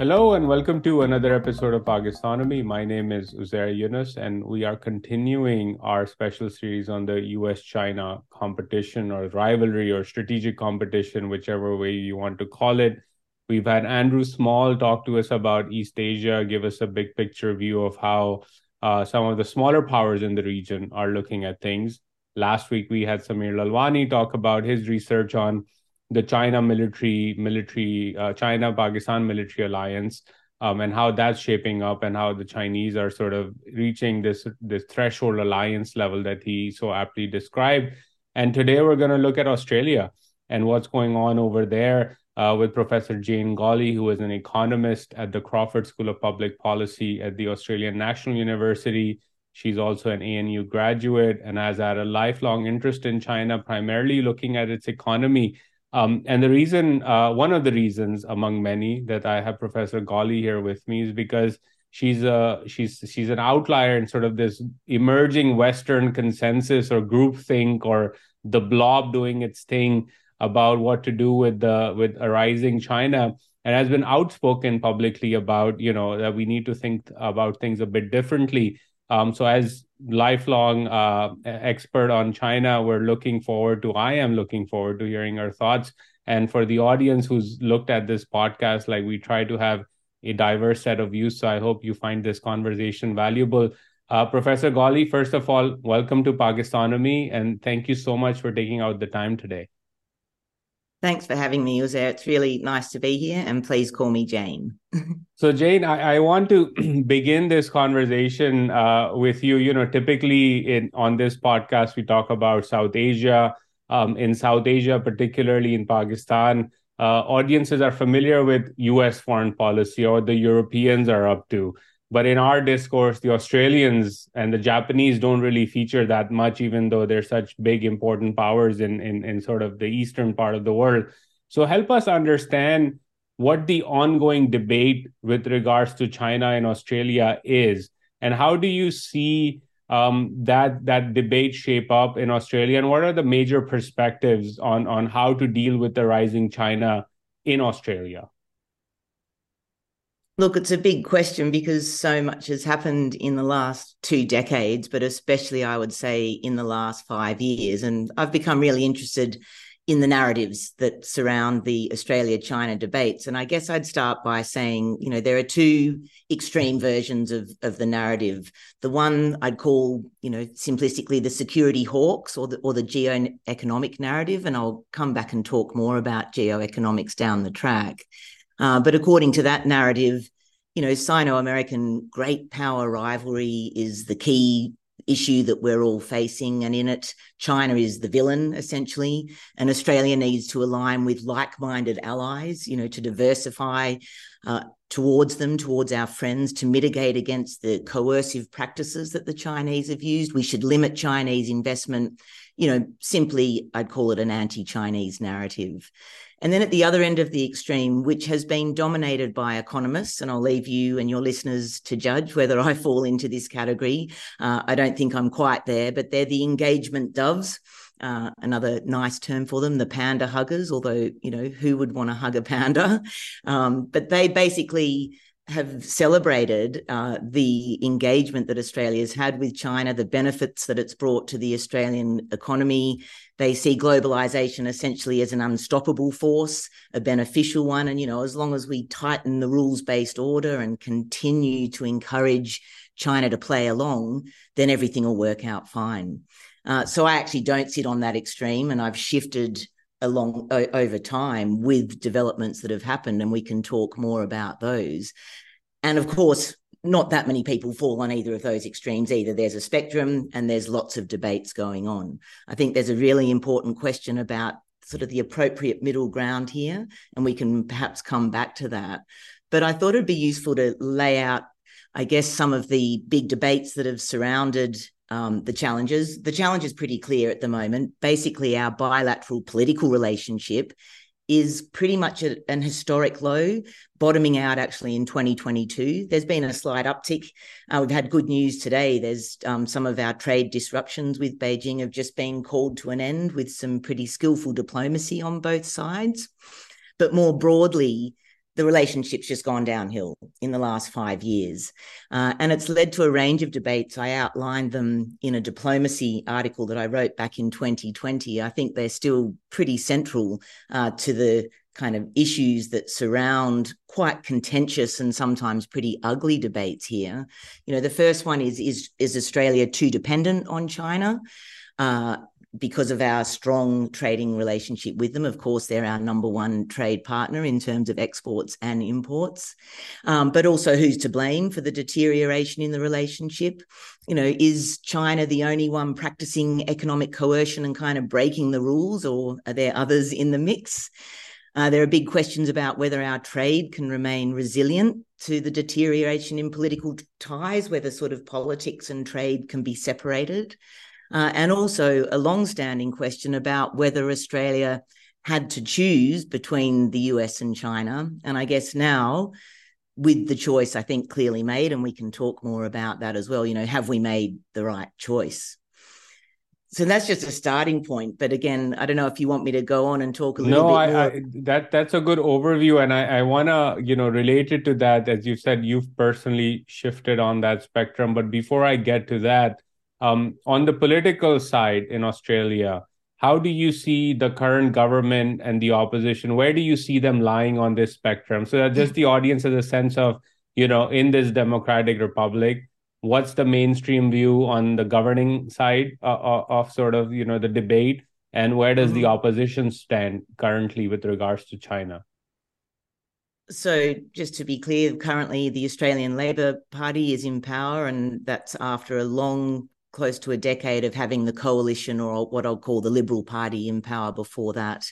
Hello and welcome to another episode of Pakistonomy. My name is Uzair Yunus, and we are continuing our special series on the US China competition or rivalry or strategic competition, whichever way you want to call it. We've had Andrew Small talk to us about East Asia, give us a big picture view of how uh, some of the smaller powers in the region are looking at things. Last week, we had Sameer Lalwani talk about his research on the China military, military, uh, China Pakistan military alliance, um, and how that's shaping up, and how the Chinese are sort of reaching this this threshold alliance level that he so aptly described. And today we're going to look at Australia and what's going on over there uh, with Professor Jane Golley, who is an economist at the Crawford School of Public Policy at the Australian National University. She's also an ANU graduate and has had a lifelong interest in China, primarily looking at its economy um, and the reason, uh, one of the reasons among many that I have Professor Golley here with me is because she's a she's she's an outlier in sort of this emerging Western consensus or groupthink or the blob doing its thing about what to do with the with arising China and has been outspoken publicly about you know that we need to think about things a bit differently. Um, so as lifelong uh, expert on China, we're looking forward to, I am looking forward to hearing our thoughts. And for the audience who's looked at this podcast, like we try to have a diverse set of views. So I hope you find this conversation valuable. Uh, Professor Golley, first of all, welcome to Pakistonomy, and thank you so much for taking out the time today. Thanks for having me, Uzair. It's really nice to be here, and please call me Jane. so, Jane, I, I, want to begin this conversation uh, with you. You know, typically in on this podcast, we talk about South Asia. Um, in South Asia, particularly in Pakistan, uh, audiences are familiar with U.S. foreign policy or the Europeans are up to. But in our discourse, the Australians and the Japanese don't really feature that much, even though they're such big, important powers in, in, in sort of the eastern part of the world. So help us understand what the ongoing debate with regards to China and Australia is, and how do you see um, that that debate shape up in Australia, and what are the major perspectives on on how to deal with the rising China in Australia? Look, it's a big question because so much has happened in the last two decades, but especially I would say in the last five years. And I've become really interested in the narratives that surround the Australia China debates. And I guess I'd start by saying, you know, there are two extreme versions of, of the narrative. The one I'd call, you know, simplistically the security hawks or the, or the geo-economic narrative. And I'll come back and talk more about geo-economics down the track. Uh, but according to that narrative, you know, Sino American great power rivalry is the key issue that we're all facing. And in it, China is the villain, essentially. And Australia needs to align with like minded allies, you know, to diversify uh, towards them, towards our friends, to mitigate against the coercive practices that the Chinese have used. We should limit Chinese investment. You know, simply, I'd call it an anti Chinese narrative. And then at the other end of the extreme, which has been dominated by economists, and I'll leave you and your listeners to judge whether I fall into this category. Uh, I don't think I'm quite there, but they're the engagement doves. Uh, another nice term for them, the panda huggers, although, you know, who would want to hug a panda? Um, but they basically have celebrated uh, the engagement that Australia's had with China, the benefits that it's brought to the Australian economy. They see globalization essentially as an unstoppable force, a beneficial one. And, you know, as long as we tighten the rules based order and continue to encourage China to play along, then everything will work out fine. Uh, so I actually don't sit on that extreme, and I've shifted along o- over time with developments that have happened, and we can talk more about those. And of course, not that many people fall on either of those extremes either. There's a spectrum and there's lots of debates going on. I think there's a really important question about sort of the appropriate middle ground here, and we can perhaps come back to that. But I thought it'd be useful to lay out, I guess, some of the big debates that have surrounded um, the challenges. The challenge is pretty clear at the moment. Basically, our bilateral political relationship is pretty much at an historic low, bottoming out actually in 2022. There's been a slight uptick. Uh, we've had good news today. There's um, some of our trade disruptions with Beijing have just been called to an end with some pretty skillful diplomacy on both sides. But more broadly, the relationship's just gone downhill in the last five years. Uh, and it's led to a range of debates. I outlined them in a diplomacy article that I wrote back in 2020. I think they're still pretty central uh, to the kind of issues that surround quite contentious and sometimes pretty ugly debates here. You know, the first one is is is Australia too dependent on China? Uh, because of our strong trading relationship with them. Of course, they're our number one trade partner in terms of exports and imports. Um, but also, who's to blame for the deterioration in the relationship? You know, is China the only one practicing economic coercion and kind of breaking the rules, or are there others in the mix? Uh, there are big questions about whether our trade can remain resilient to the deterioration in political ties, whether sort of politics and trade can be separated. Uh, and also a long-standing question about whether Australia had to choose between the US and China. And I guess now, with the choice, I think clearly made, and we can talk more about that as well. You know, have we made the right choice? so that's just a starting point but again i don't know if you want me to go on and talk a little no, bit I, more I, that that's a good overview and i, I want to you know relate it to that as you said you've personally shifted on that spectrum but before i get to that um, on the political side in australia how do you see the current government and the opposition? Where do you see them lying on this spectrum? So that just the audience has a sense of you know in this democratic republic what's the mainstream view on the governing side uh, uh, of sort of you know the debate? And where does mm-hmm. the opposition stand currently with regards to china? So just to be clear currently the australian labor party is in power and that's after a long close to a decade of having the coalition or what i'll call the liberal party in power before that.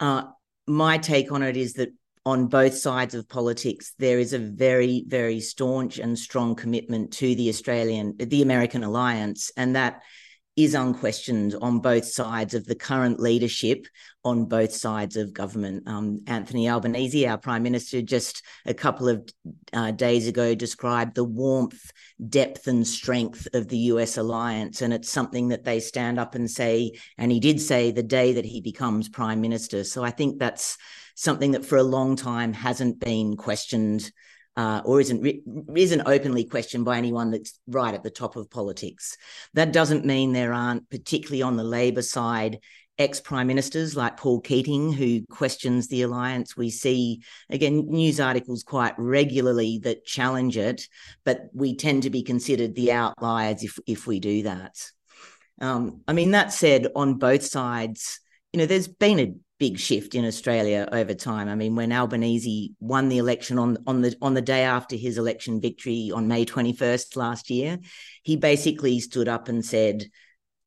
Uh, my take on it is that on both sides of politics, there is a very, very staunch and strong commitment to the Australian, the American alliance, and that is unquestioned on both sides of the current leadership on both sides of government. Um, Anthony Albanese, our Prime Minister, just a couple of uh, days ago described the warmth, depth, and strength of the US alliance. And it's something that they stand up and say, and he did say the day that he becomes Prime Minister. So I think that's something that for a long time hasn't been questioned uh, or isn't isn't openly questioned by anyone that's right at the top of politics. That doesn't mean there aren't, particularly on the Labor side, ex prime ministers like Paul Keating who questions the alliance. We see again news articles quite regularly that challenge it, but we tend to be considered the outliers if if we do that. Um, I mean, that said, on both sides, you know, there's been a big shift in Australia over time. I mean, when Albanese won the election on on the on the day after his election victory on May 21st last year, he basically stood up and said,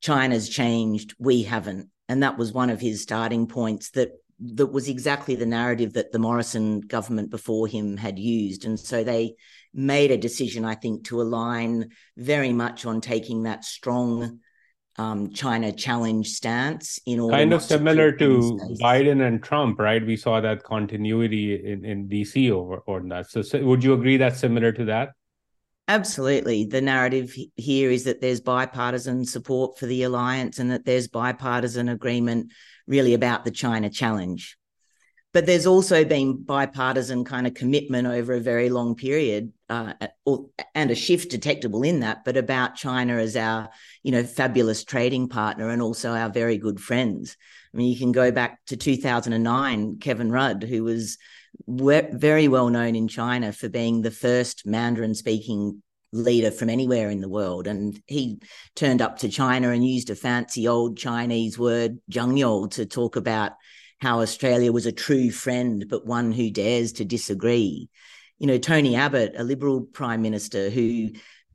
"China's changed, we haven't," and that was one of his starting points. That that was exactly the narrative that the Morrison government before him had used, and so they made a decision, I think, to align very much on taking that strong um, China challenge stance in order kind of similar to, to Biden and Trump, right? We saw that continuity in, in DC over on that. So, so, would you agree that's similar to that? Absolutely. The narrative here is that there's bipartisan support for the alliance and that there's bipartisan agreement really about the China challenge. But there's also been bipartisan kind of commitment over a very long period, uh, and a shift detectable in that, but about China as our, you know, fabulous trading partner and also our very good friends. I mean, you can go back to 2009, Kevin Rudd, who was very well known in China for being the first Mandarin speaking leader from anywhere in the world. And he turned up to China and used a fancy old Chinese word, zhengyou, to talk about how Australia was a true friend, but one who dares to disagree. You know, Tony Abbott, a Liberal Prime Minister who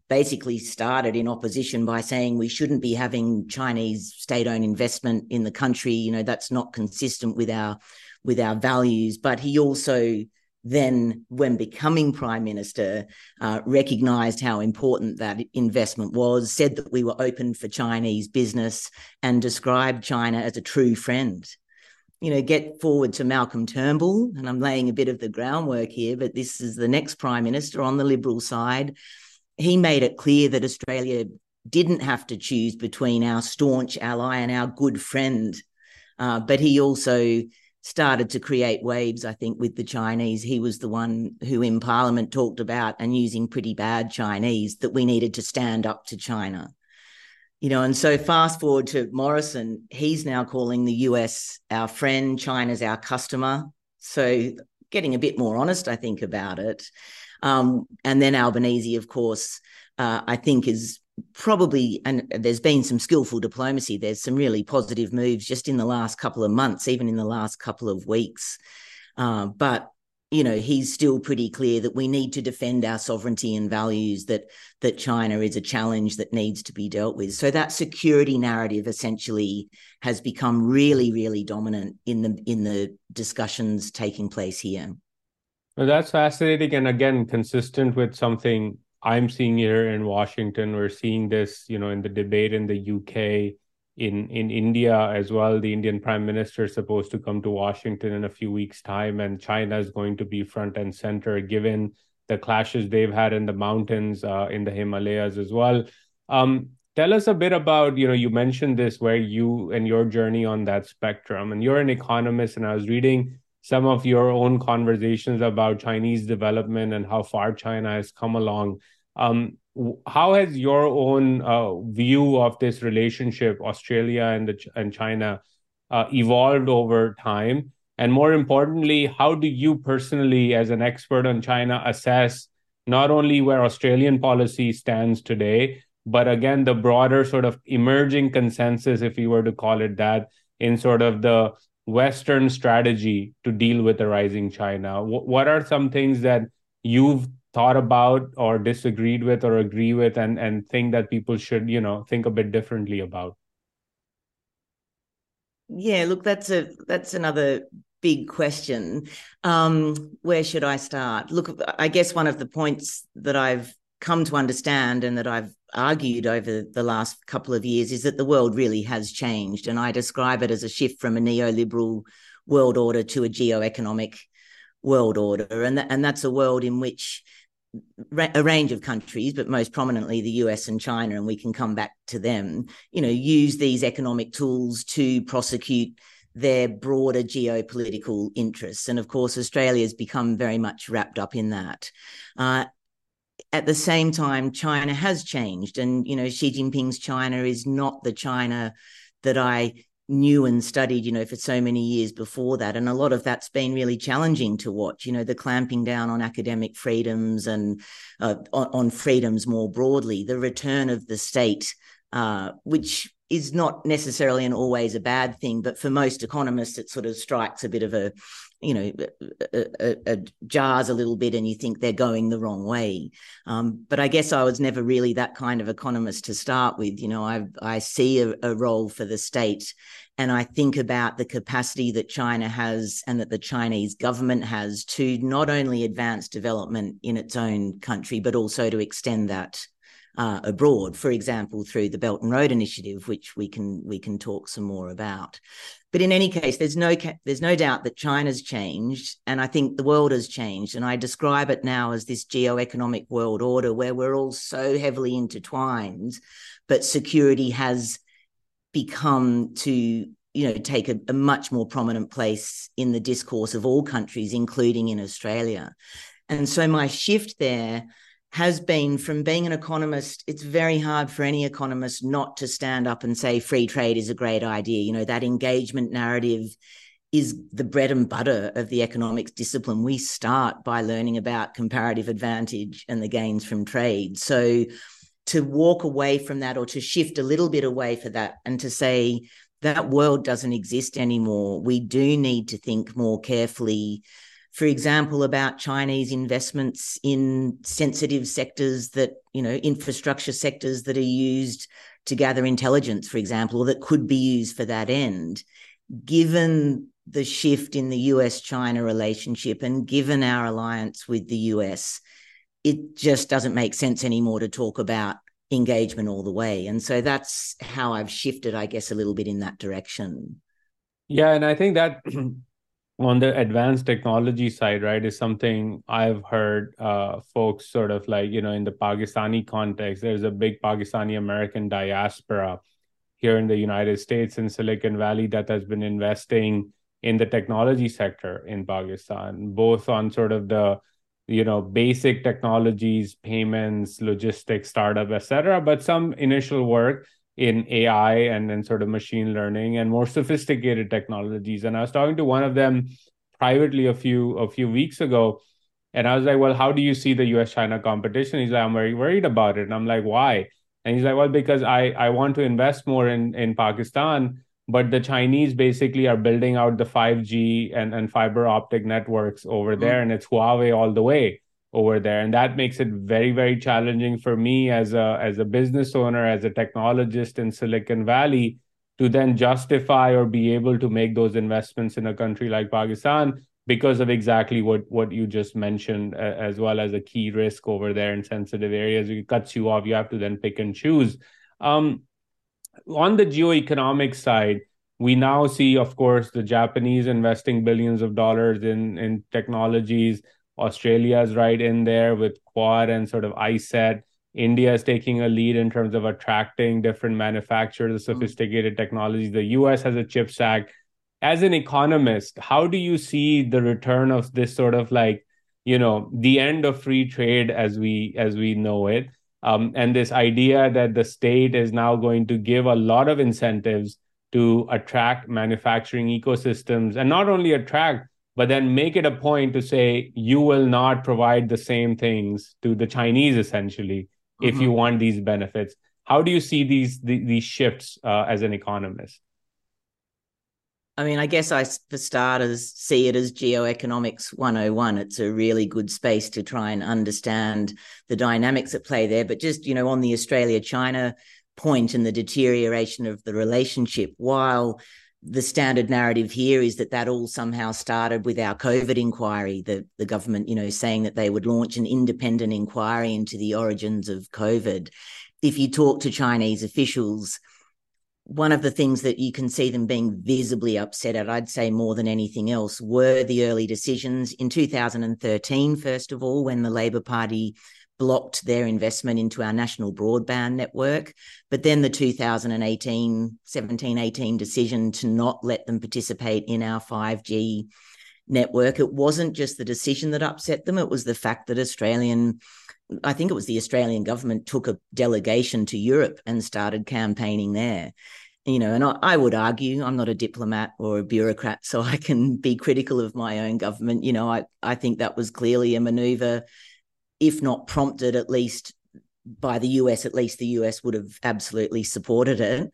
basically started in opposition by saying we shouldn't be having Chinese state-owned investment in the country. You know, that's not consistent with our with our values. But he also then, when becoming prime minister, uh, recognised how important that investment was, said that we were open for Chinese business, and described China as a true friend you know, get forward to Malcolm Turnbull, and I'm laying a bit of the groundwork here, but this is the next Prime Minister on the Liberal side. He made it clear that Australia didn't have to choose between our staunch ally and our good friend. Uh, but he also started to create waves, I think, with the Chinese. He was the one who in Parliament talked about and using pretty bad Chinese that we needed to stand up to China. You know, and so fast forward to Morrison, he's now calling the US our friend, China's our customer. So getting a bit more honest, I think, about it. Um, and then Albanese, of course, uh, I think is probably, and there's been some skillful diplomacy. There's some really positive moves just in the last couple of months, even in the last couple of weeks. Uh, but you know he's still pretty clear that we need to defend our sovereignty and values that that China is a challenge that needs to be dealt with. So that security narrative essentially has become really really dominant in the in the discussions taking place here. Well, that's fascinating and again consistent with something I'm seeing here in Washington. We're seeing this, you know, in the debate in the UK, in in India as well. The Indian Prime Minister is supposed to come to Washington in a few weeks' time, and China is going to be front and center, given the clashes they've had in the mountains, uh, in the Himalayas as well. Um, tell us a bit about, you know, you mentioned this where you and your journey on that spectrum, and you're an economist, and I was reading some of your own conversations about Chinese development and how far China has come along. Um, how has your own uh, view of this relationship, Australia and the, and China, uh, evolved over time? And more importantly, how do you personally, as an expert on China, assess not only where Australian policy stands today, but again the broader sort of emerging consensus, if you were to call it that, in sort of the Western strategy to deal with the rising China? what are some things that you've thought about or disagreed with or agree with and, and think that people should, you know, think a bit differently about? Yeah, look, that's a that's another big question. Um, where should I start? Look, I guess one of the points that I've come to understand and that I've argued over the last couple of years is that the world really has changed. And I describe it as a shift from a neoliberal world order to a geo-economic world order. And, th- and that's a world in which a range of countries, but most prominently the US and China, and we can come back to them, you know, use these economic tools to prosecute their broader geopolitical interests. And of course, Australia has become very much wrapped up in that. Uh, at the same time, China has changed. And, you know, Xi Jinping's China is not the China that I knew and studied, you know, for so many years before that. And a lot of that's been really challenging to watch, you know, the clamping down on academic freedoms and uh, on, on, freedoms more broadly, the return of the state, uh, which is not necessarily and always a bad thing, but for most economists, it sort of strikes a bit of a you know, a, a, a jars a little bit and you think they're going the wrong way. Um, but I guess I was never really that kind of economist to start with. You know, I, I see a, a role for the state and I think about the capacity that China has and that the Chinese government has to not only advance development in its own country, but also to extend that uh, abroad, for example, through the Belt and Road Initiative, which we can we can talk some more about. But in any case, there's no there's no doubt that China's changed, and I think the world has changed. And I describe it now as this geo-economic world order where we're all so heavily intertwined, but security has become to you know take a, a much more prominent place in the discourse of all countries, including in Australia. And so my shift there has been from being an economist, it's very hard for any economist not to stand up and say free trade is a great idea. You know, that engagement narrative is the bread and butter of the economics discipline. We start by learning about comparative advantage and the gains from trade. So to walk away from that or to shift a little bit away for that and to say that world doesn't exist anymore, we do need to think more carefully for example, about Chinese investments in sensitive sectors that, you know, infrastructure sectors that are used to gather intelligence, for example, or that could be used for that end. Given the shift in the US China relationship and given our alliance with the US, it just doesn't make sense anymore to talk about engagement all the way. And so that's how I've shifted, I guess, a little bit in that direction. Yeah. And I think that on the advanced technology side, right, is something I've heard uh, folks sort of like, you know, in the Pakistani context, there's a big Pakistani American diaspora here in the United States in Silicon Valley that has been investing in the technology sector in Pakistan, both on sort of the you know basic technologies, payments, logistics, startup, etc., but some initial work in AI and then sort of machine learning and more sophisticated technologies. And I was talking to one of them privately a few a few weeks ago, and I was like, "Well, how do you see the U.S. China competition?" He's like, "I'm very worried about it." And I'm like, "Why?" And he's like, "Well, because I I want to invest more in in Pakistan." But the Chinese basically are building out the 5G and, and fiber optic networks over there, mm. and it's Huawei all the way over there. And that makes it very very challenging for me as a as a business owner as a technologist in silicon valley to then justify or be able to make those investments in a country like pakistan because of exactly what what you just mentioned uh, as well as a key risk over there in sensitive areas. It cuts you off. You have to then pick and choose. Um, on the geoeconomic side we now see of course the japanese investing billions of dollars in in technologies Australia is right in there with Quad and sort of ISET. India is taking a lead in terms of attracting different manufacturers, hmm. sophisticated technologies. The US has a CHIPS Act. As an economist, how do you see the return of this sort of like, you know, the end of free trade as we as we know it? Um, and this idea that the state is now going to give a lot of incentives to attract manufacturing ecosystems and not only attract but then make it a point to say you will not provide the same things to the Chinese essentially mm-hmm. if you mm-hmm. want these benefits. How do you see these these shifts uh, as an economist? I mean, I guess I, for starters, see it as geoeconomics 101. It's a really good space to try and understand the dynamics at play there. But just, you know, on the Australia China point and the deterioration of the relationship, while the standard narrative here is that that all somehow started with our COVID inquiry, the, the government, you know, saying that they would launch an independent inquiry into the origins of COVID. If you talk to Chinese officials, one of the things that you can see them being visibly upset at, I'd say more than anything else, were the early decisions in 2013, first of all, when the Labor Party blocked their investment into our national broadband network. But then the 2018, 17, 18 decision to not let them participate in our 5G network. It wasn't just the decision that upset them, it was the fact that Australian, I think it was the Australian government took a delegation to Europe and started campaigning there. You know, and I, I would argue I'm not a diplomat or a bureaucrat, so I can be critical of my own government. You know, I, I think that was clearly a maneuver if not prompted, at least by the US, at least the US would have absolutely supported it.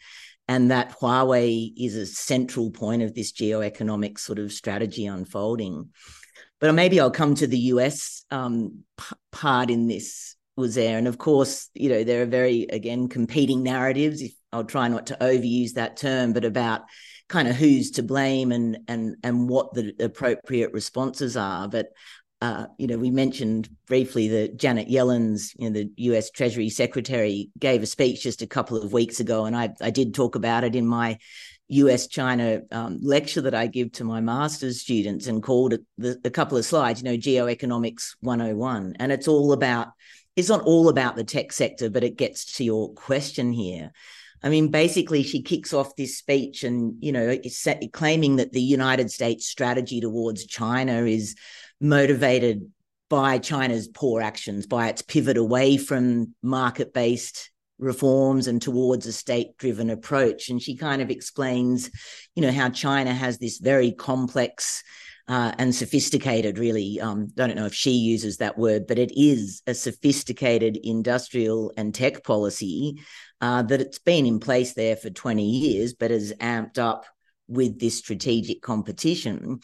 And that Huawei is a central point of this geoeconomic sort of strategy unfolding. But maybe I'll come to the US um, p- part in this was there. And of course, you know, there are very, again, competing narratives. If I'll try not to overuse that term, but about kind of who's to blame and and and what the appropriate responses are. But uh, you know, we mentioned briefly that Janet Yellen's, you know, the U.S. Treasury Secretary, gave a speech just a couple of weeks ago, and I, I did talk about it in my U.S. China um, lecture that I give to my master's students, and called it the, a couple of slides, you know, geoeconomics 101, and it's all about. It's not all about the tech sector, but it gets to your question here. I mean, basically, she kicks off this speech and, you know, it's claiming that the United States strategy towards China is motivated by China's poor actions, by its pivot away from market based reforms and towards a state driven approach. And she kind of explains, you know, how China has this very complex uh, and sophisticated, really. Um, I don't know if she uses that word, but it is a sophisticated industrial and tech policy uh, that it's been in place there for 20 years, but has amped up with this strategic competition.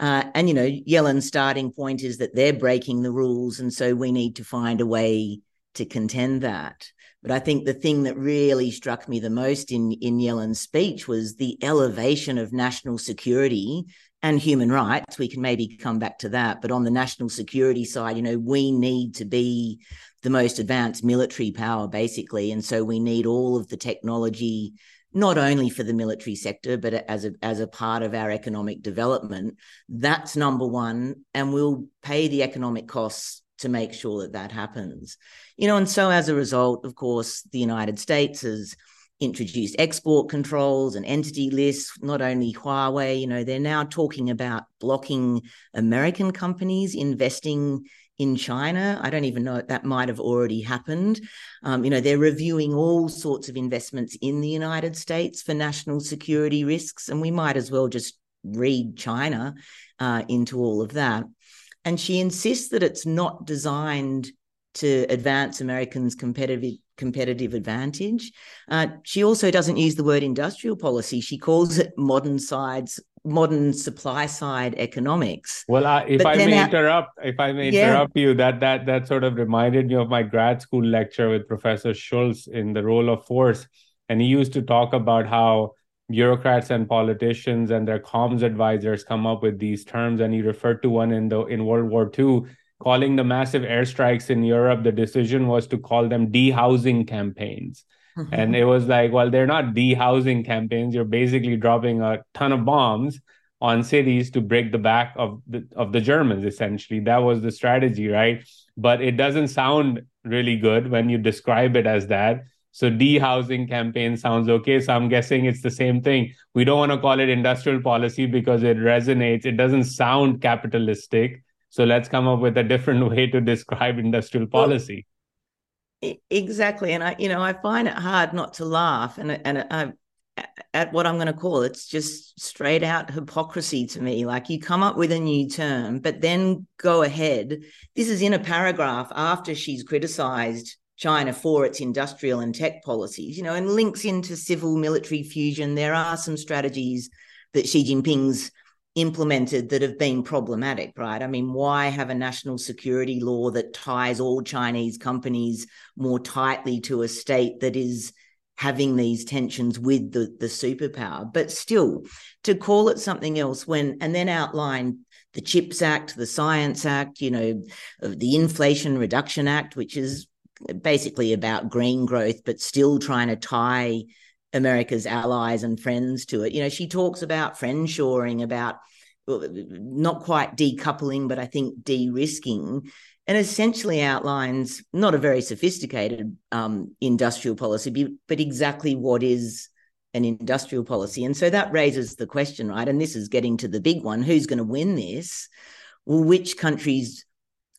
Uh, and, you know, Yellen's starting point is that they're breaking the rules. And so we need to find a way to contend that. But I think the thing that really struck me the most in, in Yellen's speech was the elevation of national security and human rights. We can maybe come back to that. But on the national security side, you know, we need to be the most advanced military power, basically. And so we need all of the technology not only for the military sector, but as a, as a part of our economic development. That's number one. And we'll pay the economic costs to make sure that that happens. You know, and so as a result, of course, the United States has introduced export controls and entity lists, not only Huawei, you know, they're now talking about blocking American companies investing in China. I don't even know that might have already happened. Um, you know, they're reviewing all sorts of investments in the United States for national security risks, and we might as well just read China uh, into all of that. And she insists that it's not designed to advance Americans' competitive competitive advantage. Uh, she also doesn't use the word industrial policy. She calls it modern sides modern supply side economics. Well, if but I may interrupt, if I may yeah. interrupt you, that that that sort of reminded me of my grad school lecture with Professor Schultz in the role of force, and he used to talk about how bureaucrats and politicians and their comms advisors come up with these terms, and he referred to one in the in World War II. Calling the massive airstrikes in Europe, the decision was to call them dehousing campaigns and it was like, well, they're not dehousing campaigns. You're basically dropping a ton of bombs on cities to break the back of the of the Germans. Essentially, that was the strategy, right? But it doesn't sound really good when you describe it as that. So dehousing campaign sounds okay. So I'm guessing it's the same thing. We don't want to call it industrial policy because it resonates. It doesn't sound capitalistic. So let's come up with a different way to describe industrial policy. Exactly, and I, you know, I find it hard not to laugh, and and I, at what I'm going to call it's just straight out hypocrisy to me. Like you come up with a new term, but then go ahead. This is in a paragraph after she's criticised China for its industrial and tech policies, you know, and links into civil military fusion. There are some strategies that Xi Jinping's implemented that have been problematic, right? I mean, why have a national security law that ties all Chinese companies more tightly to a state that is having these tensions with the, the superpower? But still, to call it something else when, and then outline the CHIPS Act, the Science Act, you know, uh, the Inflation Reduction Act, which is basically about green growth, but still trying to tie America's allies and friends to it. You know, she talks about friend shoring, about not quite decoupling, but I think de risking, and essentially outlines not a very sophisticated um, industrial policy, but exactly what is an industrial policy. And so that raises the question, right? And this is getting to the big one who's going to win this? Well, which countries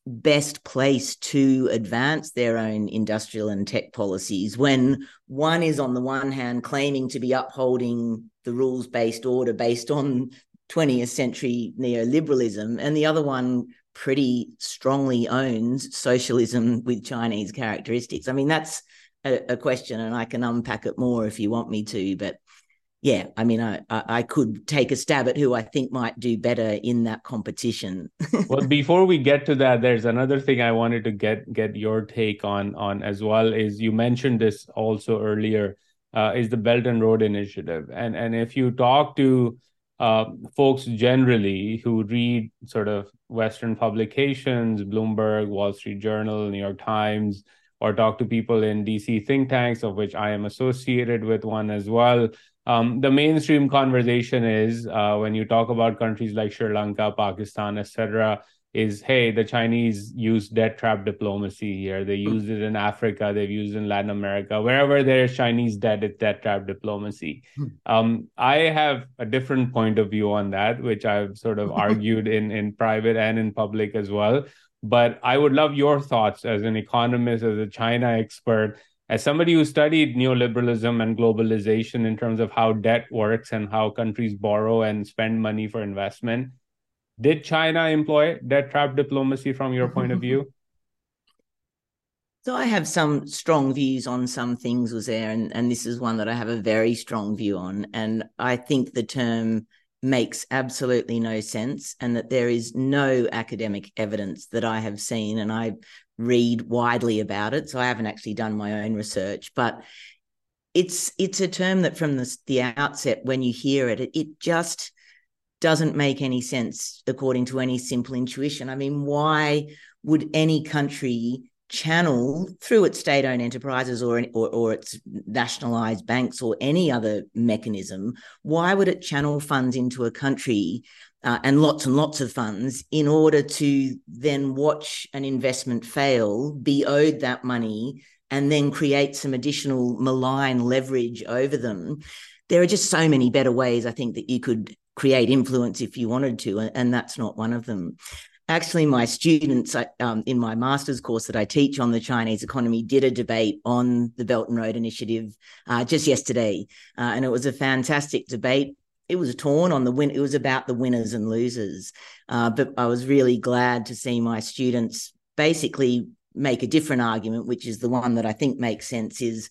best place to advance their own industrial and tech policies when one is on the one hand claiming to be upholding the rules based order based on 20th century neoliberalism, and the other one pretty strongly owns socialism with Chinese characteristics. I mean, that's a, a, question, and I can unpack it more if you want me to. But yeah, I mean, I, I could take a stab at who I think might do better in that competition. well, before we get to that, there's another thing I wanted to get get your take on on as well. Is you mentioned this also earlier. Uh, is the Belt and Road Initiative, and and if you talk to uh, folks generally who read sort of Western publications, Bloomberg, Wall Street Journal, New York Times, or talk to people in DC think tanks, of which I am associated with one as well. Um, the mainstream conversation is uh, when you talk about countries like Sri Lanka, Pakistan, etc is hey the chinese use debt trap diplomacy here they hmm. use it in africa they've used it in latin america wherever there's chinese debt it's debt trap diplomacy hmm. um, i have a different point of view on that which i've sort of argued in in private and in public as well but i would love your thoughts as an economist as a china expert as somebody who studied neoliberalism and globalization in terms of how debt works and how countries borrow and spend money for investment did China employ debt trap diplomacy from your point of view? So I have some strong views on some things, was there, and, and this is one that I have a very strong view on. And I think the term makes absolutely no sense, and that there is no academic evidence that I have seen, and I read widely about it. So I haven't actually done my own research, but it's it's a term that from the, the outset, when you hear it, it, it just doesn't make any sense according to any simple intuition. I mean, why would any country channel through its state-owned enterprises or, or, or its nationalized banks or any other mechanism? Why would it channel funds into a country uh, and lots and lots of funds in order to then watch an investment fail, be owed that money, and then create some additional malign leverage over them. There are just so many better ways, I think, that you could create influence if you wanted to, and that's not one of them. Actually, my students um, in my master's course that I teach on the Chinese economy did a debate on the Belt and Road Initiative uh, just yesterday, uh, and it was a fantastic debate it was torn on the win. It was about the winners and losers. Uh, but I was really glad to see my students basically make a different argument, which is the one that I think makes sense. Is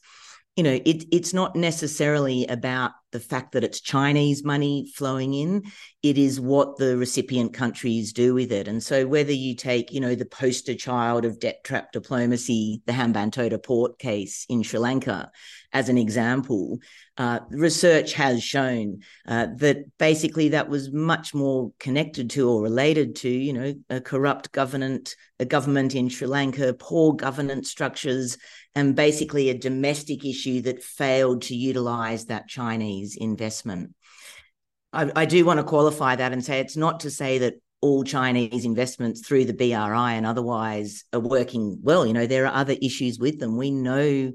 you know, it, it's not necessarily about the fact that it's Chinese money flowing in. It is what the recipient countries do with it. And so, whether you take, you know, the poster child of debt trap diplomacy, the Hambantota port case in Sri Lanka, as an example, uh, research has shown uh, that basically that was much more connected to or related to, you know, a corrupt government, a government in Sri Lanka, poor governance structures, and basically a domestic issue that failed to utilize that Chinese investment. I, I do want to qualify that and say it's not to say that all Chinese investments through the BRI and otherwise are working well. You know, there are other issues with them. We know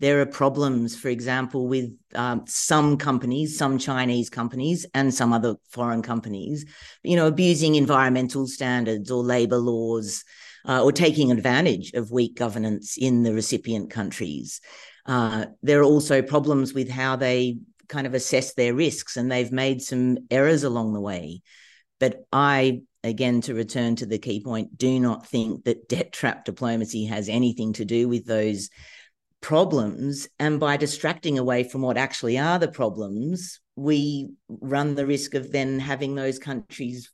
there are problems, for example, with um, some companies, some Chinese companies, and some other foreign companies, you know, abusing environmental standards or labor laws, uh, or taking advantage of weak governance in the recipient countries. Uh, there are also problems with how they kind of assess their risks, and they've made some errors along the way. But I, again, to return to the key point, do not think that debt trap diplomacy has anything to do with those problems. And by distracting away from what actually are the problems, we run the risk of then having those countries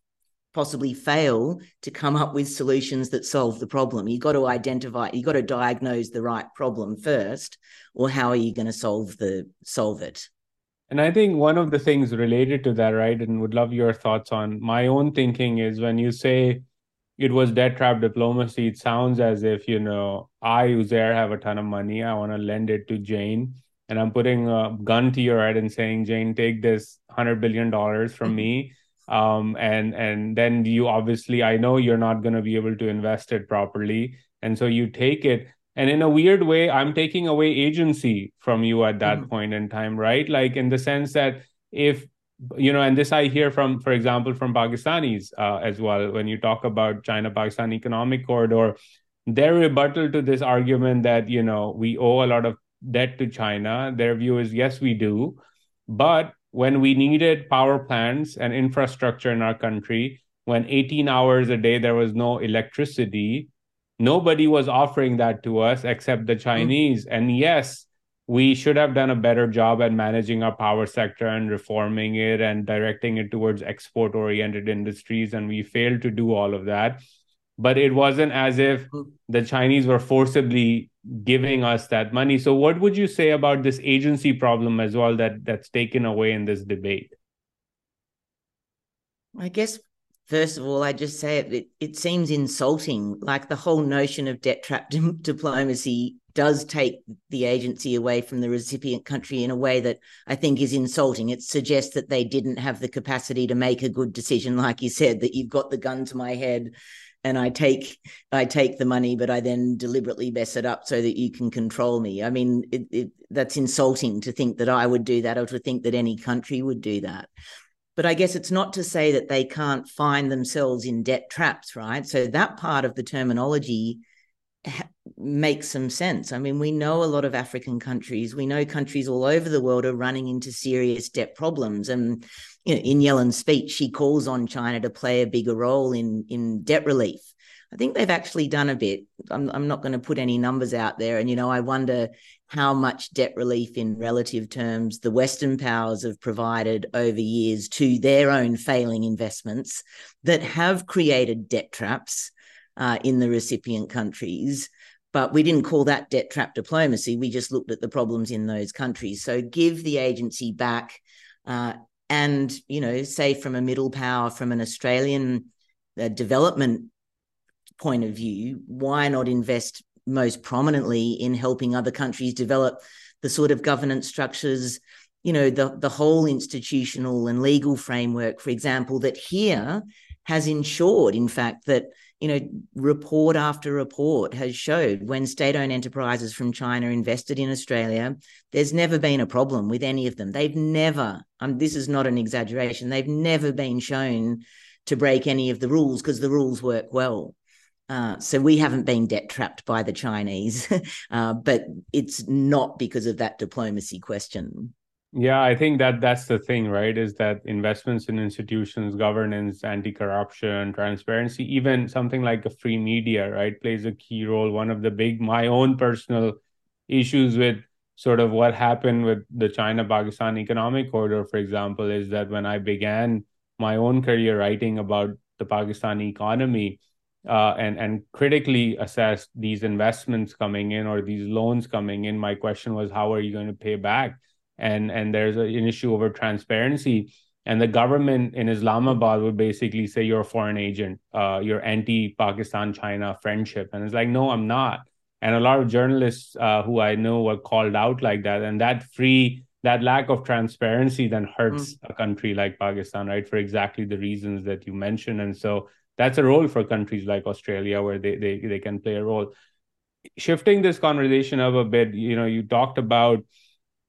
possibly fail to come up with solutions that solve the problem. You've got to identify, you've got to diagnose the right problem first, or how are you going to solve the solve it? And I think one of the things related to that, right, and would love your thoughts on my own thinking is when you say it was debt trap diplomacy, it sounds as if, you know, I, Uzair, have a ton of money. I want to lend it to Jane. And I'm putting a gun to your head and saying, Jane, take this $100 billion from me um, and and then you obviously i know you're not going to be able to invest it properly and so you take it and in a weird way i'm taking away agency from you at that mm-hmm. point in time right? Like in the sense that if you know and this i hear from for example from pakistanis uh, as well when you talk about china pakistan economic corridor their rebuttal to this argument that you know we owe a lot of debt to china. Their view is yes we do. But when we needed power plants and infrastructure in our country, when 18 hours a day there was no electricity, nobody was offering that to us except the Chinese. Mm-hmm. And yes, we should have done a better job at managing our power sector and reforming it and directing it towards export oriented industries. And we failed to do all of that. But it wasn't as if mm-hmm. the Chinese were forcibly giving us that money. So, what would you say about this agency problem as well that that's taken away in this debate? I guess first of all, I just say it, it, it seems insulting. Like the whole notion of debt trap di- diplomacy does take the agency away from the recipient country in a way that I think is insulting. It suggests that they didn't have the capacity to make a good decision, like you said, that you've got the gun to my head and I take I take the money, but I then deliberately mess it up so that you can control me. I mean, it, it, that's insulting to think that I would do that, or to think that any country would do that. But I guess it's not to say that they can't find themselves in debt traps, right? So that part of the terminology ha- makes some sense. I mean, we know a lot of African countries. We know countries all over the world are running into serious debt problems, and you know, in Yellen's speech, she calls on China to play a bigger role in in debt relief. I think they've actually done a bit. I'm, I'm not going to put any numbers out there. And, you know, I wonder how much debt relief in relative terms the Western powers have provided over years to their own failing investments that have created debt traps uh, in the recipient countries. But we didn't call that debt trap diplomacy. We just looked at the problems in those countries. So give the agency back uh, and you know say from a middle power from an australian uh, development point of view why not invest most prominently in helping other countries develop the sort of governance structures you know the the whole institutional and legal framework for example that here has ensured, in fact, that you know, report after report has showed when state-owned enterprises from China invested in Australia, there's never been a problem with any of them. They've never, um, this is not an exaggeration, they've never been shown to break any of the rules because the rules work well. Uh, so we haven't been debt trapped by the Chinese, uh, but it's not because of that diplomacy question. Yeah, I think that that's the thing, right? Is that investments in institutions, governance, anti-corruption, transparency, even something like a free media, right, plays a key role. One of the big, my own personal issues with sort of what happened with the China-Pakistan economic corridor, for example, is that when I began my own career writing about the Pakistani economy, uh, and and critically assess these investments coming in or these loans coming in, my question was, how are you going to pay back? and and there's a, an issue over transparency and the government in Islamabad would basically say you're a foreign agent, uh, you're anti-Pakistan China friendship, and it's like no, I'm not. And a lot of journalists uh, who I know were called out like that, and that free that lack of transparency then hurts mm. a country like Pakistan, right? For exactly the reasons that you mentioned, and so that's a role for countries like Australia where they they they can play a role. Shifting this conversation up a bit, you know, you talked about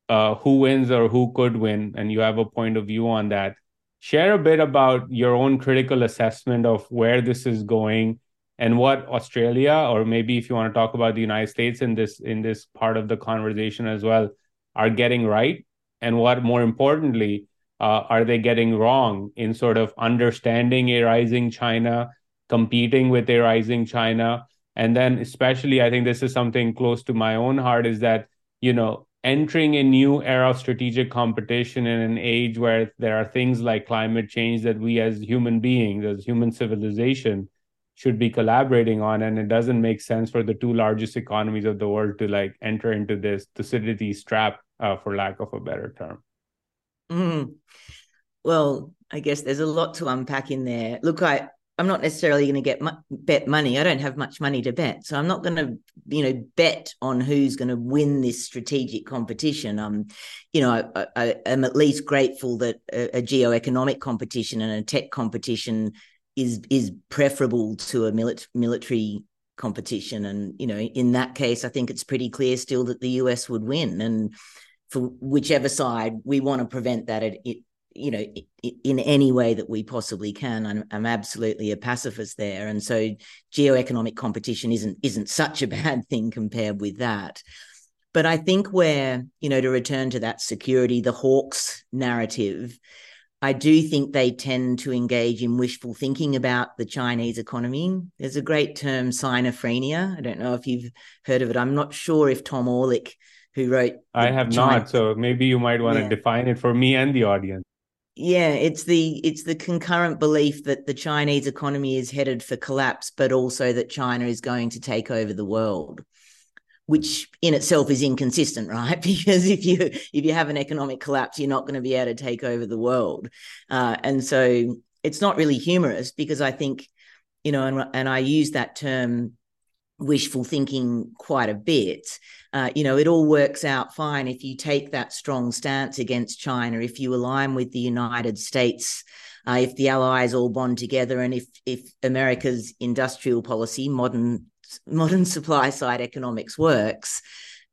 uh, who wins or who could win, and you have a point of view on that. Share a bit about your own critical assessment of where this is going and what Australia, or maybe if you want to talk about the United States in this in this part of the conversation as well, are getting right, and what more importantly uh, are they getting wrong in sort of understanding a rising China, competing with a rising China, and then especially I think this is something close to my own heart is that you know entering a new era of strategic competition in an age where there are things like climate change that we as human beings as human civilization should be collaborating on and it doesn't make sense for the two largest economies of the world to like enter into this Thucydides trap uh, for lack of a better term mm. well i guess there's a lot to unpack in there look i I'm not necessarily going to get bet money. I don't have much money to bet, so I'm not going to, you know, bet on who's going to win this strategic competition. Um, you know, I, I am at least grateful that a, a geo-economic competition and a tech competition is is preferable to a milit- military competition. And you know, in that case, I think it's pretty clear still that the US would win. And for whichever side, we want to prevent that. It, you know in any way that we possibly can. I'm, I'm, absolutely a pacifist there. And so geoeconomic competition isn't isn't such a bad thing compared with that. But i think where you know to return to that security the hawks narrative i do think they tend to engage in wishful thinking about the chinese economy. There's a great term sinophrenia. I don't know if you've heard of it. I'm not sure if tom orlik who wrote I have China. not. So maybe you might want yeah. to define it for me and the audience yeah it's the it's the concurrent belief that the chinese economy is headed for collapse but also that china is going to take over the world which in itself is inconsistent right because if you if you have an economic collapse you're not going to be able to take over the world uh, and so it's not really humorous because i think you know and, and i use that term wishful thinking quite a bit. Uh, you know, it all works out fine if you take that strong stance against China, if you align with the United States, uh, if the allies all bond together, and if if America's industrial policy, modern modern supply side economics works,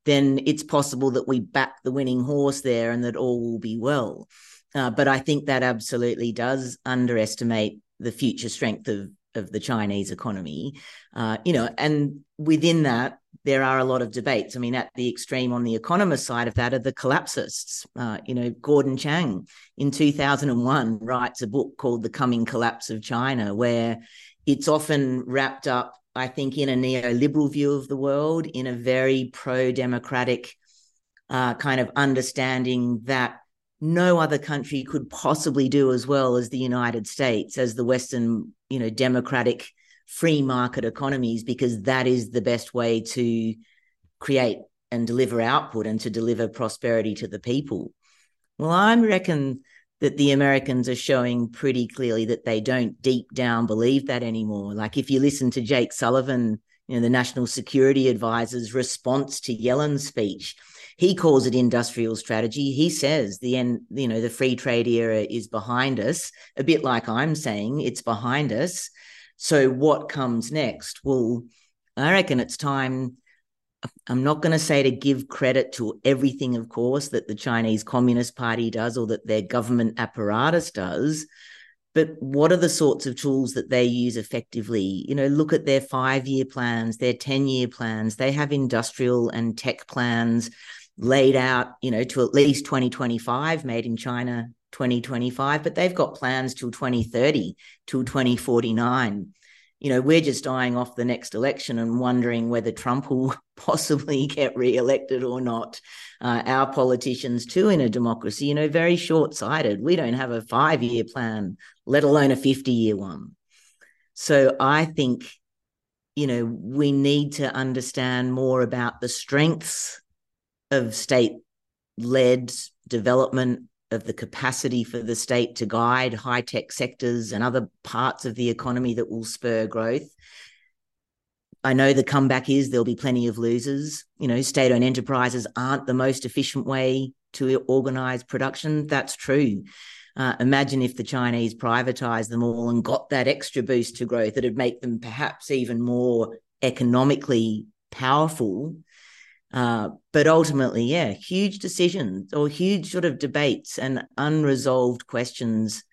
then it's possible that we back the winning horse there and that all will be well. Uh, but I think that absolutely does underestimate the future strength of of the Chinese economy. Uh, you know, and within that, there are a lot of debates. I mean, at the extreme on the economist side of that are the collapsists. Uh, you know, Gordon Chang in 2001 writes a book called The Coming Collapse of China, where it's often wrapped up, I think, in a neoliberal view of the world, in a very pro democratic uh, kind of understanding that no other country could possibly do as well as the United States, as the Western, you know, democratic free market economies, because that is the best way to create and deliver output and to deliver prosperity to the people. Well, I reckon that the Americans are showing pretty clearly that they don't deep down believe that anymore. Like if you listen to Jake Sullivan, you know, the national security advisor's response to Yellen's speech, he calls it industrial strategy. He says the end, you know, the free trade era is behind us, a bit like I'm saying it's behind us. So what comes next? Well, I reckon it's time. I'm not going to say to give credit to everything, of course, that the Chinese Communist Party does or that their government apparatus does, but what are the sorts of tools that they use effectively? You know, look at their five year plans, their 10 year plans. They have industrial and tech plans laid out, you know, to at least 2025, made in China 2025, but they've got plans till 2030, till 2049. You know, we're just eyeing off the next election and wondering whether Trump will possibly get re-elected or not. Uh, our politicians, too, in a democracy, you know, very short-sighted. We don't have a five-year plan, let alone a 50-year one. So I think, you know, we need to understand more about the strengths of state led development of the capacity for the state to guide high tech sectors and other parts of the economy that will spur growth. I know the comeback is there'll be plenty of losers. You know, state owned enterprises aren't the most efficient way to organize production. That's true. Uh, imagine if the Chinese privatized them all and got that extra boost to growth, it'd make them perhaps even more economically powerful uh, but ultimately, yeah, huge decisions or huge sort of debates and unresolved questions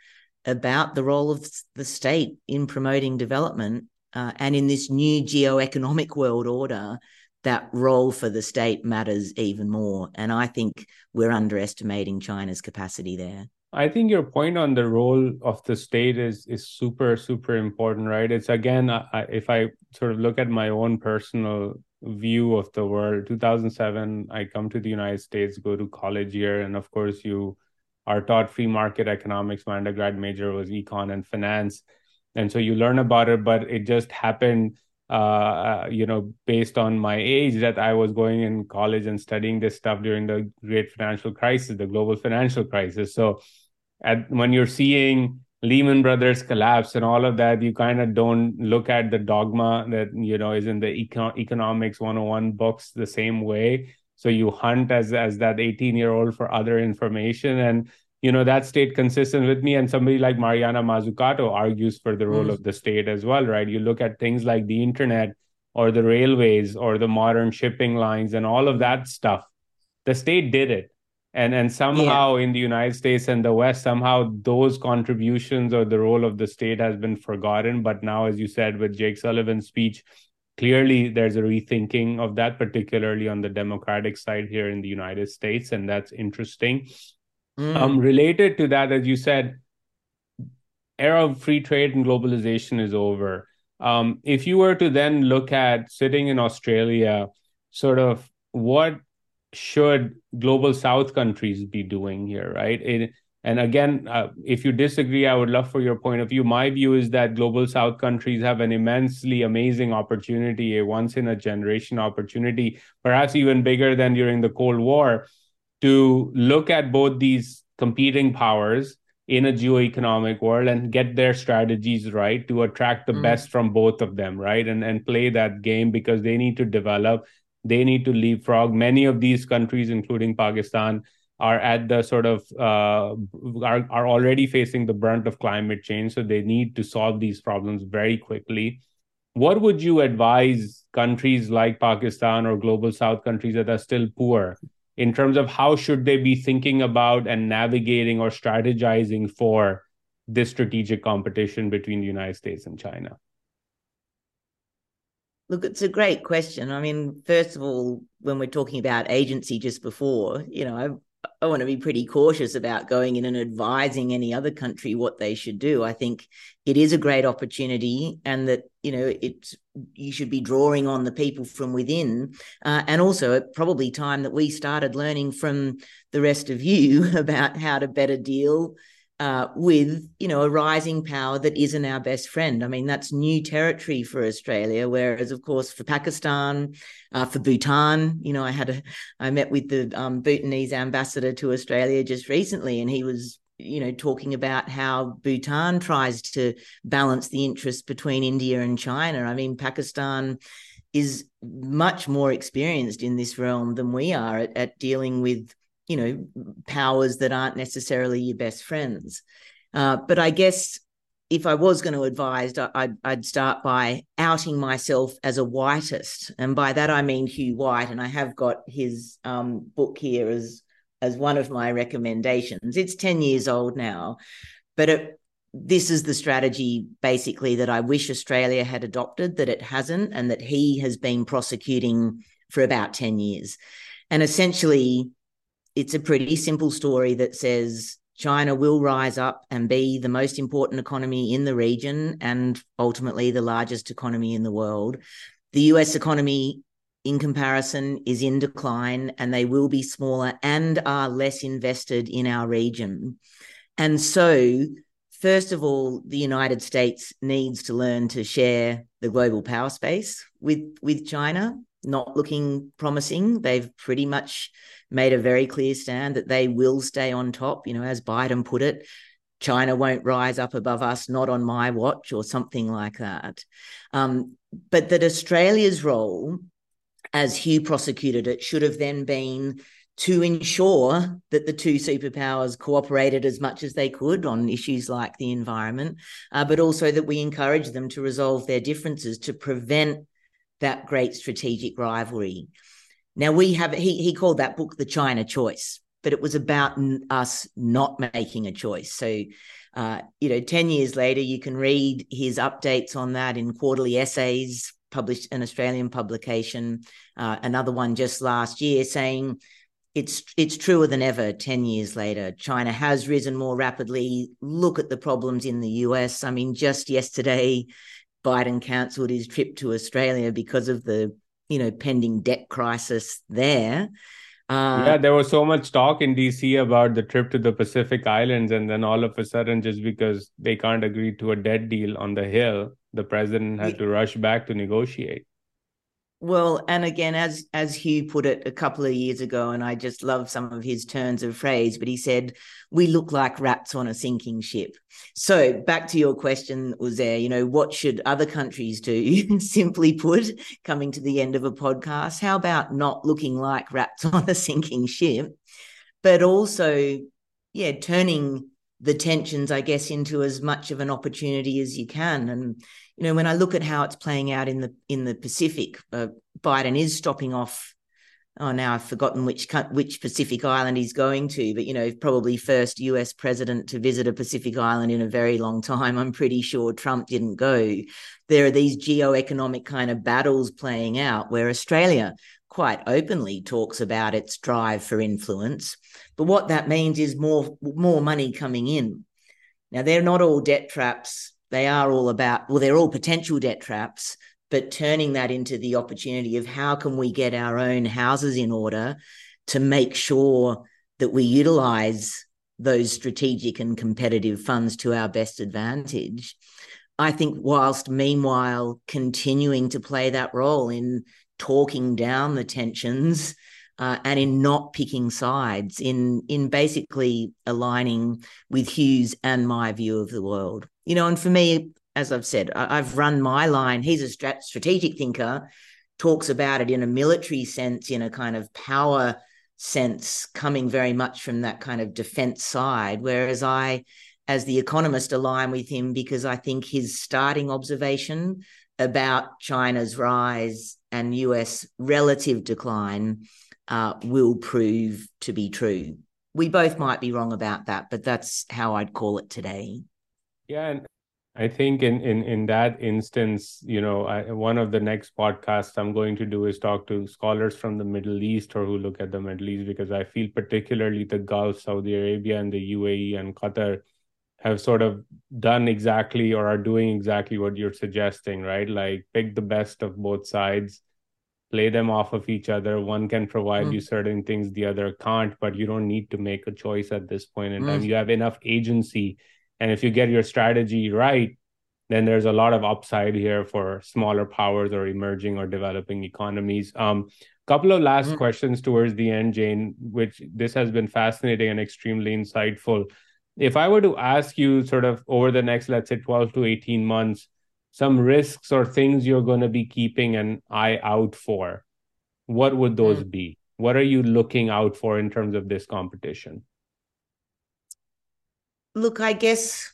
about the role of the state in promoting development. Uh, and in this new geo-economic world order, that role for the state matters even more. And I think we're underestimating China's capacity there. I think your point on the role of the state is is super super important, right? It's again, I, if I sort of look at my own personal view of the world. 2007 i come to the united states go to college here and of course you are taught free market economics. My undergrad major was econ and finance. And so you learn about it but it just happened uh, you know based on my age that i was going in college and studying this stuff during the great financial crisis the global financial crisis. So at when you're seeing Lehman Brothers collapse and all of that, you kind of don't look at the dogma that you know is in the econ- economics 101 books the same way. So you hunt as as that 18 year old for other information, and you know that stayed consistent with me. And somebody like Mariana Mazzucato argues for the role mm. of the state as well, right? You look at things like the internet or the railways or the modern shipping lines and all of that stuff. The state did it and and somehow yeah. in the united states and the west somehow those contributions or the role of the state has been forgotten but now as you said with jake sullivan's speech clearly there's a rethinking of that particularly on the democratic side here in the united states and that's interesting mm. um related to that as you said era of free trade and globalization is over um if you were to then look at sitting in australia sort of what should global south countries be doing here right? It, and again uh, if you disagree i would love for your point of view. My view is that global south countries have an immensely amazing opportunity a once in a generation opportunity perhaps even bigger than during the cold war to look at both these competing powers in a geo-economic world and get their strategies right to attract the mm. best from both of them right? And and play that game because they need to develop they need to leapfrog. Many of these countries, including Pakistan, are at the sort of uh, are are already facing the brunt of climate change, so they need to solve these problems very quickly. What would you advise countries like Pakistan or global South countries that are still poor in terms of how should they be thinking about and navigating or strategizing for this strategic competition between the United States and China? Look, it's a great question. I mean, first of all, when we're talking about agency just before, you know, I, I want to be pretty cautious about going in and advising any other country what they should do. I think it is a great opportunity and that, you know, it's you should be drawing on the people from within. Uh, and also probably time that we started learning from the rest of you about how to better deal uh, with you know a rising power that isn't our best friend. I mean that's new territory for Australia. Whereas of course for Pakistan, uh, for Bhutan, you know I had a I met with the um, Bhutanese ambassador to Australia just recently, and he was you know talking about how Bhutan tries to balance the interests between India and China. I mean Pakistan is much more experienced in this realm than we are at, at dealing with, you know, powers that aren't necessarily your best friends. Uh, but I guess if I was going to advise, I'd, I'd, start by outing myself as a whiteist, and by that I mean Hugh White. And I have got his um, book here as as one of my recommendations. It's ten years old now, but it, this is the strategy basically that I wish Australia had adopted, that it hasn't, and that he has been prosecuting for about ten years. And essentially, it's a pretty simple story that says China will rise up and be the most important economy in the region and ultimately the largest economy in the world. The US economy, in comparison, is in decline and they will be smaller and are less invested in our region. And so, first of all, the United States needs to learn to share the global power space with, with China, not looking promising. They've pretty much made a very clear stand that they will stay on top. You know, as Biden put it, China won't rise up above us, not on my watch, or something like that. Um, but that Australia's role, as Hugh prosecuted it, should have then been to ensure that the two superpowers cooperated as much as they could on issues like the environment, uh, but also that we encourage them to resolve their differences to prevent that great strategic rivalry. Now we have he he called that book the China Choice, but it was about us not making a choice. So, uh, you know, ten years later, you can read his updates on that in quarterly essays published an Australian publication. Uh, another one just last year saying it's it's truer than ever 10 years later china has risen more rapidly look at the problems in the us i mean just yesterday biden cancelled his trip to australia because of the you know pending debt crisis there. Uh, yeah, there was so much talk in DC about the trip to the Pacific Islands, and then all of a sudden, just because they can't agree to a debt deal on the Hill, the president had to rush back to negotiate. Well, and again, as as Hugh put it a couple of years ago, and I just love some of his turns of phrase, but he said, "We look like rats on a sinking ship." So, back to your question, was there, you know, what should other countries do? Simply put, coming to the end of a podcast, how about not looking like rats on a sinking ship, but also, yeah, turning the tensions, I guess, into as much of an opportunity as you can, and you know, when I look at how it's playing out in the in the Pacific, uh, Biden is stopping off. Oh, now I've forgotten which which Pacific island he's going to, but you know, probably first U.S. president to visit a Pacific island in a very long time. I'm pretty sure Trump didn't go. There are these geo-economic kind of battles playing out where Australia quite openly talks about its drive for influence, but what that means is more more money coming in. Now they're not all debt traps they are all about, well, they're all potential debt traps, but turning that into the opportunity of how can we get our own houses in order to make sure that we utilize those strategic and competitive funds to our best advantage. I think, whilst meanwhile continuing to play that role in talking down the tensions uh, and in not picking sides, in in basically aligning with Hugh's and my view of the world you know, and for me, as I've said, I, have run my line. He's a strat- strategic thinker, talks about it in a military sense, in a kind of power sense, coming very much from that kind of defense side. Whereas I, as the economist, align with him because I think his starting observation about China's rise and US relative decline uh, will prove to be true. We both might be wrong about that, but that's how I'd call it today. Yeah, and I think in in in that instance, you know, I, one of the next podcasts I'm going to do is talk to scholars from the Middle East or who look at the Middle East because I feel particularly the Gulf, Saudi Arabia, and the UAE and Qatar have sort of done exactly or are doing exactly what you're suggesting, right? Like pick the best of both sides, play them off of each other. One can provide mm. you certain things, the other can't, but you don't need to make a choice at this point in mm. time. You have enough agency and if you get your strategy right, then there's a lot of upside here for smaller powers or emerging or developing economies. Um, couple of last mm-hmm. questions towards the end, Jane, which this has been fascinating and extremely insightful. If I were to ask you sort of over the next, let's say 12 to 18 months, some risks or things you're going to be keeping an eye out for, what would those mm. be? What are you looking out for in terms of this competition? Look, I guess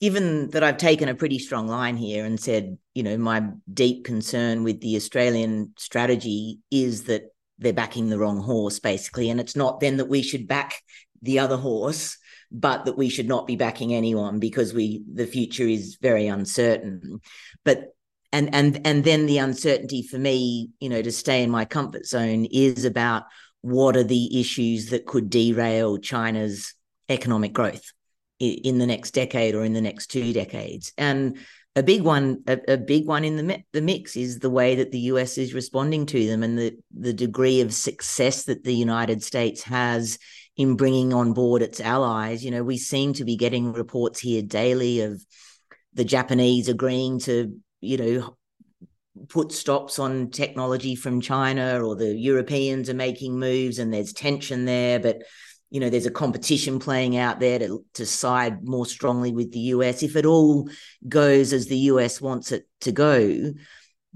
given that I've taken a pretty strong line here and said, you know, my deep concern with the Australian strategy is that they're backing the wrong horse, basically. And it's not then that we should back the other horse, but that we should not be backing anyone because we the future is very uncertain. But and and and then the uncertainty for me, you know, to stay in my comfort zone is about what are the issues that could derail China's economic growth in the next decade or in the next two decades. And a big one, a, a, big one in the the mix is the way that the US is responding to them and the the degree of success that the United States has in bringing on board its allies. You know, we seem to be getting reports here daily of the Japanese agreeing to, you know, put stops on technology from China, or the Europeans are making moves, and there's tension there, but you know there's a competition playing out there to, to side more strongly with the US if it all goes as the US wants it to go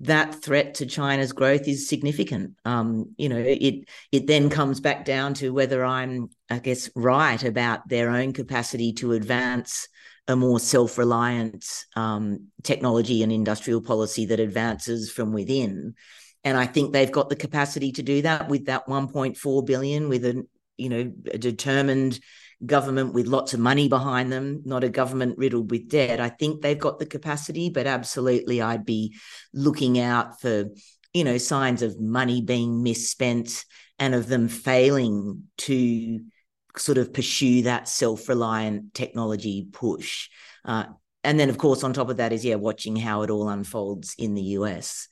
that threat to China's growth is significant. Um, you know it it then comes back down to whether I'm I guess right about their own capacity to advance a more self-reliant um, technology and industrial policy that advances from within. And I think they've got the capacity to do that with that 1.4 billion with an you know, a determined government with lots of money behind them, not a government riddled with debt. I think they've got the capacity, but absolutely I'd be looking out for, you know, signs of money being misspent and of them failing to sort of pursue that self-reliant technology push. Uh, and then, of course, on top of that is yeah, watching how it all unfolds in the US.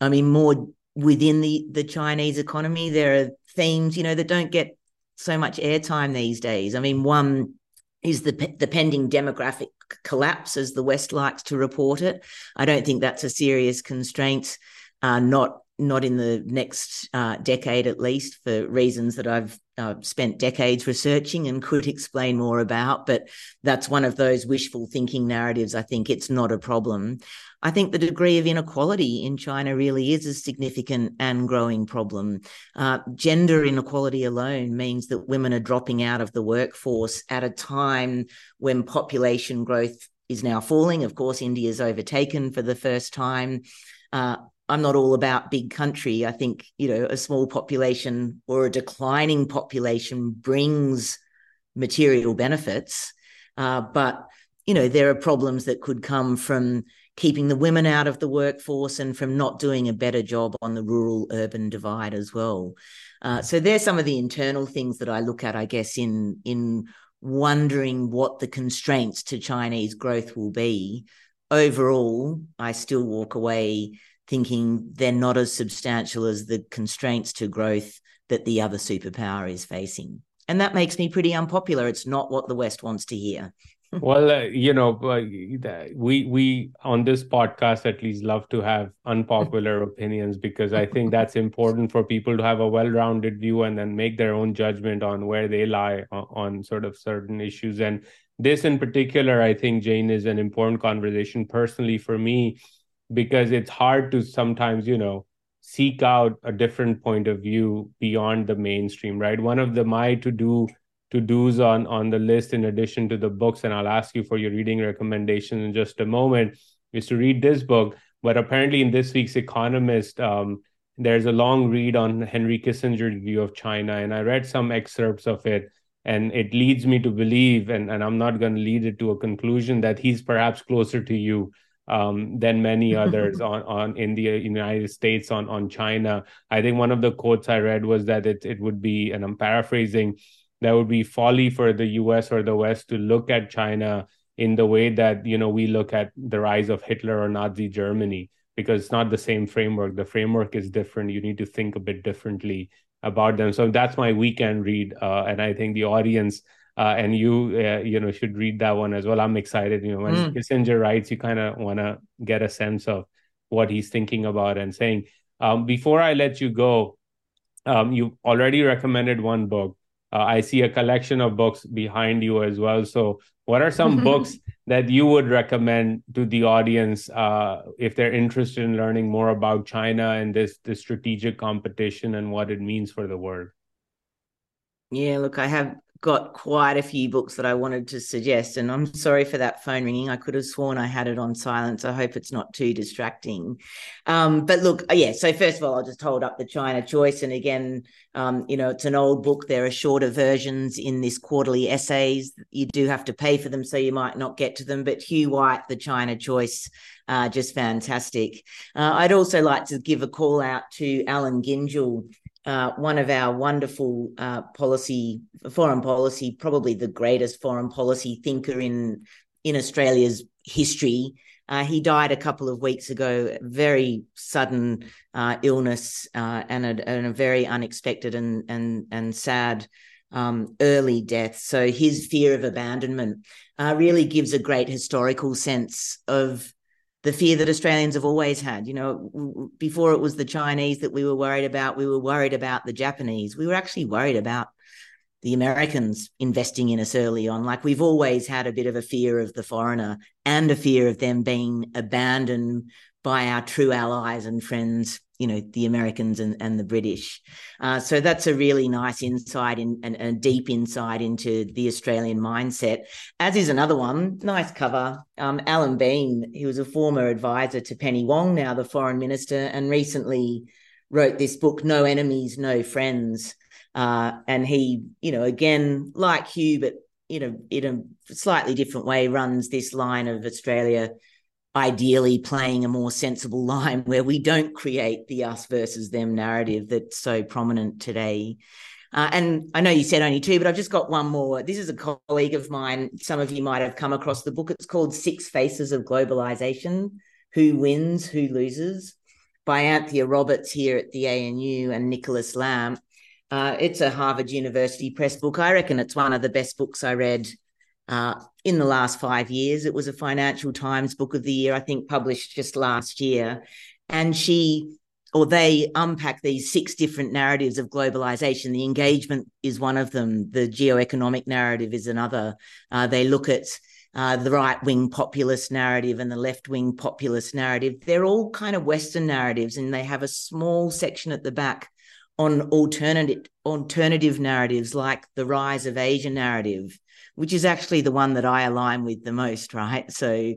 I mean, more within the the Chinese economy, there are themes, you know, that don't get so much airtime these days. I mean, one is the the pending demographic collapse, as the West likes to report it. I don't think that's a serious constraint. Uh, not not in the next uh, decade at least for reasons that I've uh, spent decades researching and could explain more about. But that's one of those wishful thinking narratives. I think it's not a problem. I think the degree of inequality in China really is a significant and growing problem. Uh, gender inequality alone means that women are dropping out of the workforce at a time when population growth is now falling. Of course, India's overtaken for the first time. Uh, I'm not all about big country. I think, you know, a small population or a declining population brings material benefits. Uh, but, you know, there are problems that could come from keeping the women out of the workforce and from not doing a better job on the rural urban divide as well. Uh, so there's some of the internal things that I look at, I guess, in in wondering what the constraints to Chinese growth will be. Overall, I still walk away thinking they're not as substantial as the constraints to growth that the other superpower is facing. And that makes me pretty unpopular. It's not what the West wants to hear. Well, uh, you know, uh, we we on this podcast at least love to have unpopular opinions because I think that's important for people to have a well-rounded view and then make their own judgment on where they lie on, on sort of certain issues. And this in particular, I think Jane is an important conversation personally for me because it's hard to sometimes you know seek out a different point of view beyond the mainstream right one of the my to do to do's on on the list in addition to the books. And i'll ask you for your reading recommendation in just a moment is to read this book. But apparently in this week's economist um, there's a long read on henry kissinger's view of china. And i read some excerpts of it and it leads me to believe and, and i'm not going to lead it to a conclusion that he's perhaps closer to you um, than many others on, on in the United States on on China. I think one of the quotes I read was that it it would be, and I'm paraphrasing, that would be folly for the U.S. or the West to look at China in the way that you know we look at the rise of Hitler or Nazi Germany because it's not the same framework. The framework is different. You need to think a bit differently about them. So that's my weekend read, uh, and I think the audience uh, and you uh, you know should read that one as well. I'm excited. You know, when mm. Kissinger writes, you kind of want to get a sense of what he's thinking about and saying. Um, before I let you go, um, you already recommended one book. Uh, I see a collection of books behind you as well. So, what are some books that you would recommend to the audience uh, if they're interested in learning more about China and this this strategic competition and what it means for the world? Yeah, look, I have got quite a few books that I wanted to suggest. And I'm sorry for that phone ringing. I could have sworn I had it on silence. I hope it's not too distracting. Um, but look, uh, yeah, so first of all, I'll just hold up the China Choice. And again, um, you know, it's an old book. There are shorter versions in this quarterly essays. You do have to pay for them, so you might not get to them. But Hugh White, the China Choice, uh, just fantastic. Uh, I'd also like to give a call out to Allan Gyngell uh, one of our wonderful uh, policy, foreign policy, probably the greatest foreign policy thinker in in Australia's history. Uh, he died a couple of weeks ago, very sudden uh, illness uh, and a, and, a, very unexpected and and and sad um, early death. So his fear of abandonment really gives a great historical sense of the fear that Australians have always had. You know, before it was the Chinese that we were worried about, we were worried about the Japanese. We were actually worried about the Americans investing in us early on. Like we've always had a bit of a fear of the foreigner and a fear of them being abandoned by our true allies and friends you know the Americans and, and the British. Uh, so that's a really nice insight in, and a deep insight into the Australian mindset. As is another one, nice cover. Um, Allan Behm, he was a former advisor to Penny Wong, now the foreign minister, and recently wrote this book, No Enemies, No Friends. Uh, and he, you know, again, like Hugh, but you know, in a slightly different way, runs this line of Australia ideally playing a more sensible line where we don't create the us versus them narrative that's so prominent today. Uh, and I know you said only two, but I've just got one more. This is a colleague of mine. Some of you might have come across the book. It's called Six Faces of Globalization Who Wins, Who Loses by Anthea Roberts here at the ANU and Nicolas Lamp. Uh, it's a Harvard University Press book. I reckon it's one of the best books I read uh, in the last five years. It was a Financial Times Book of the Year, I think, published just last year. And she or they unpack these six different narratives of globalization. The engagement is one of them. The geoeconomic narrative is another. Uh, they look at uh, the right wing populist narrative and the left wing populist narrative. They're all kind of Western narratives, and they have a small section at the back on alternative alternative narratives like the rise of Asia narrative which is actually the one that I align with the most, right? So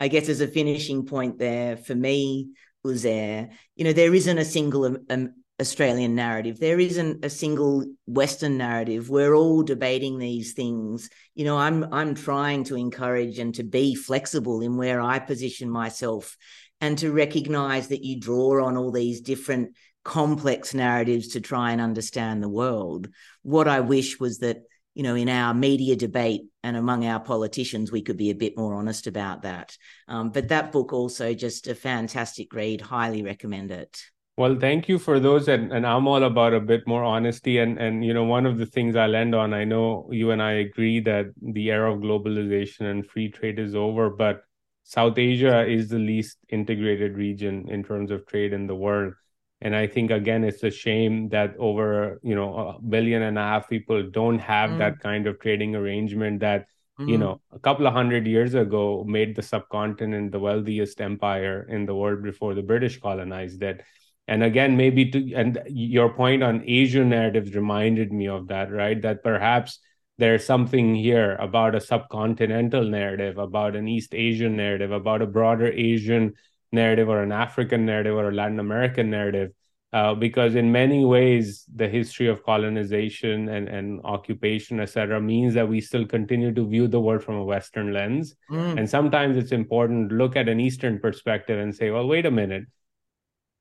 I guess as a finishing point there for me, was there, you know, there isn't a single um, um, Australian narrative. There isn't a single Western narrative. We're all debating these things. You know, I'm I'm trying to encourage and to be flexible in where I position myself and to recognize that you draw on all these different complex narratives to try and understand the world. What I wish was that you know, in our media debate and among our politicians, we could be a bit more honest about that. Um, but that book also just a fantastic read. Highly recommend it. Well, thank you for those, and, and I'm all about a bit more honesty. And and you know, one of the things I'll end on, I know you and I agree that the era of globalization and free trade is over, but South Asia is the least integrated region in terms of trade in the world. And I think again, it's a shame that over you know a billion and a half people don't have mm. that kind of trading arrangement that mm. you know a couple of hundred years ago made the subcontinent the wealthiest empire in the world before the British colonized it. And again, maybe to and your point on Asian narratives reminded me of that, right? That perhaps there's something here about a subcontinental narrative, about an East Asian narrative, about a broader Asian narrative or an African narrative or a Latin American narrative. Uh, because in many ways, the history of colonization and, and occupation, et cetera, means that we still continue to view the world from a Western lens. Mm. And sometimes it's important to look at an Eastern perspective and say, well, wait a minute,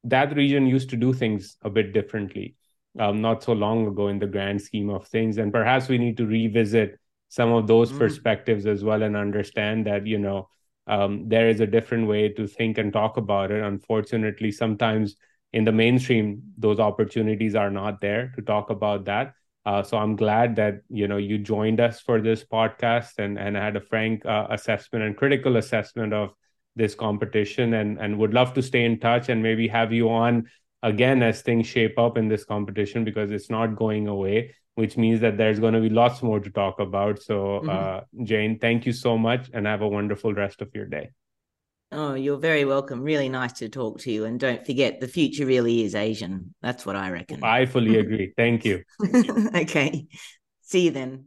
that region used to do things a bit differently, um, not so long ago in the grand scheme of things. And perhaps we need to revisit some of those mm. perspectives as well and understand that, you know, um, there is a different way to think and talk about it. Unfortunately, sometimes in the mainstream, those opportunities are not there to talk about that. Uh, so I'm glad that you know you joined us for this podcast and and had a frank uh, assessment and critical assessment of this competition and and would love to stay in touch and maybe have you on again as things shape up in this competition because it's not going away which means that there's going to be lots more to talk about. So mm-hmm. uh, jane thank you so much and have a wonderful rest of your day. Oh you're very welcome. Really nice to talk to you and don't forget the future really is asian. That's what i reckon. I fully agree. Thank you. Okay. See you then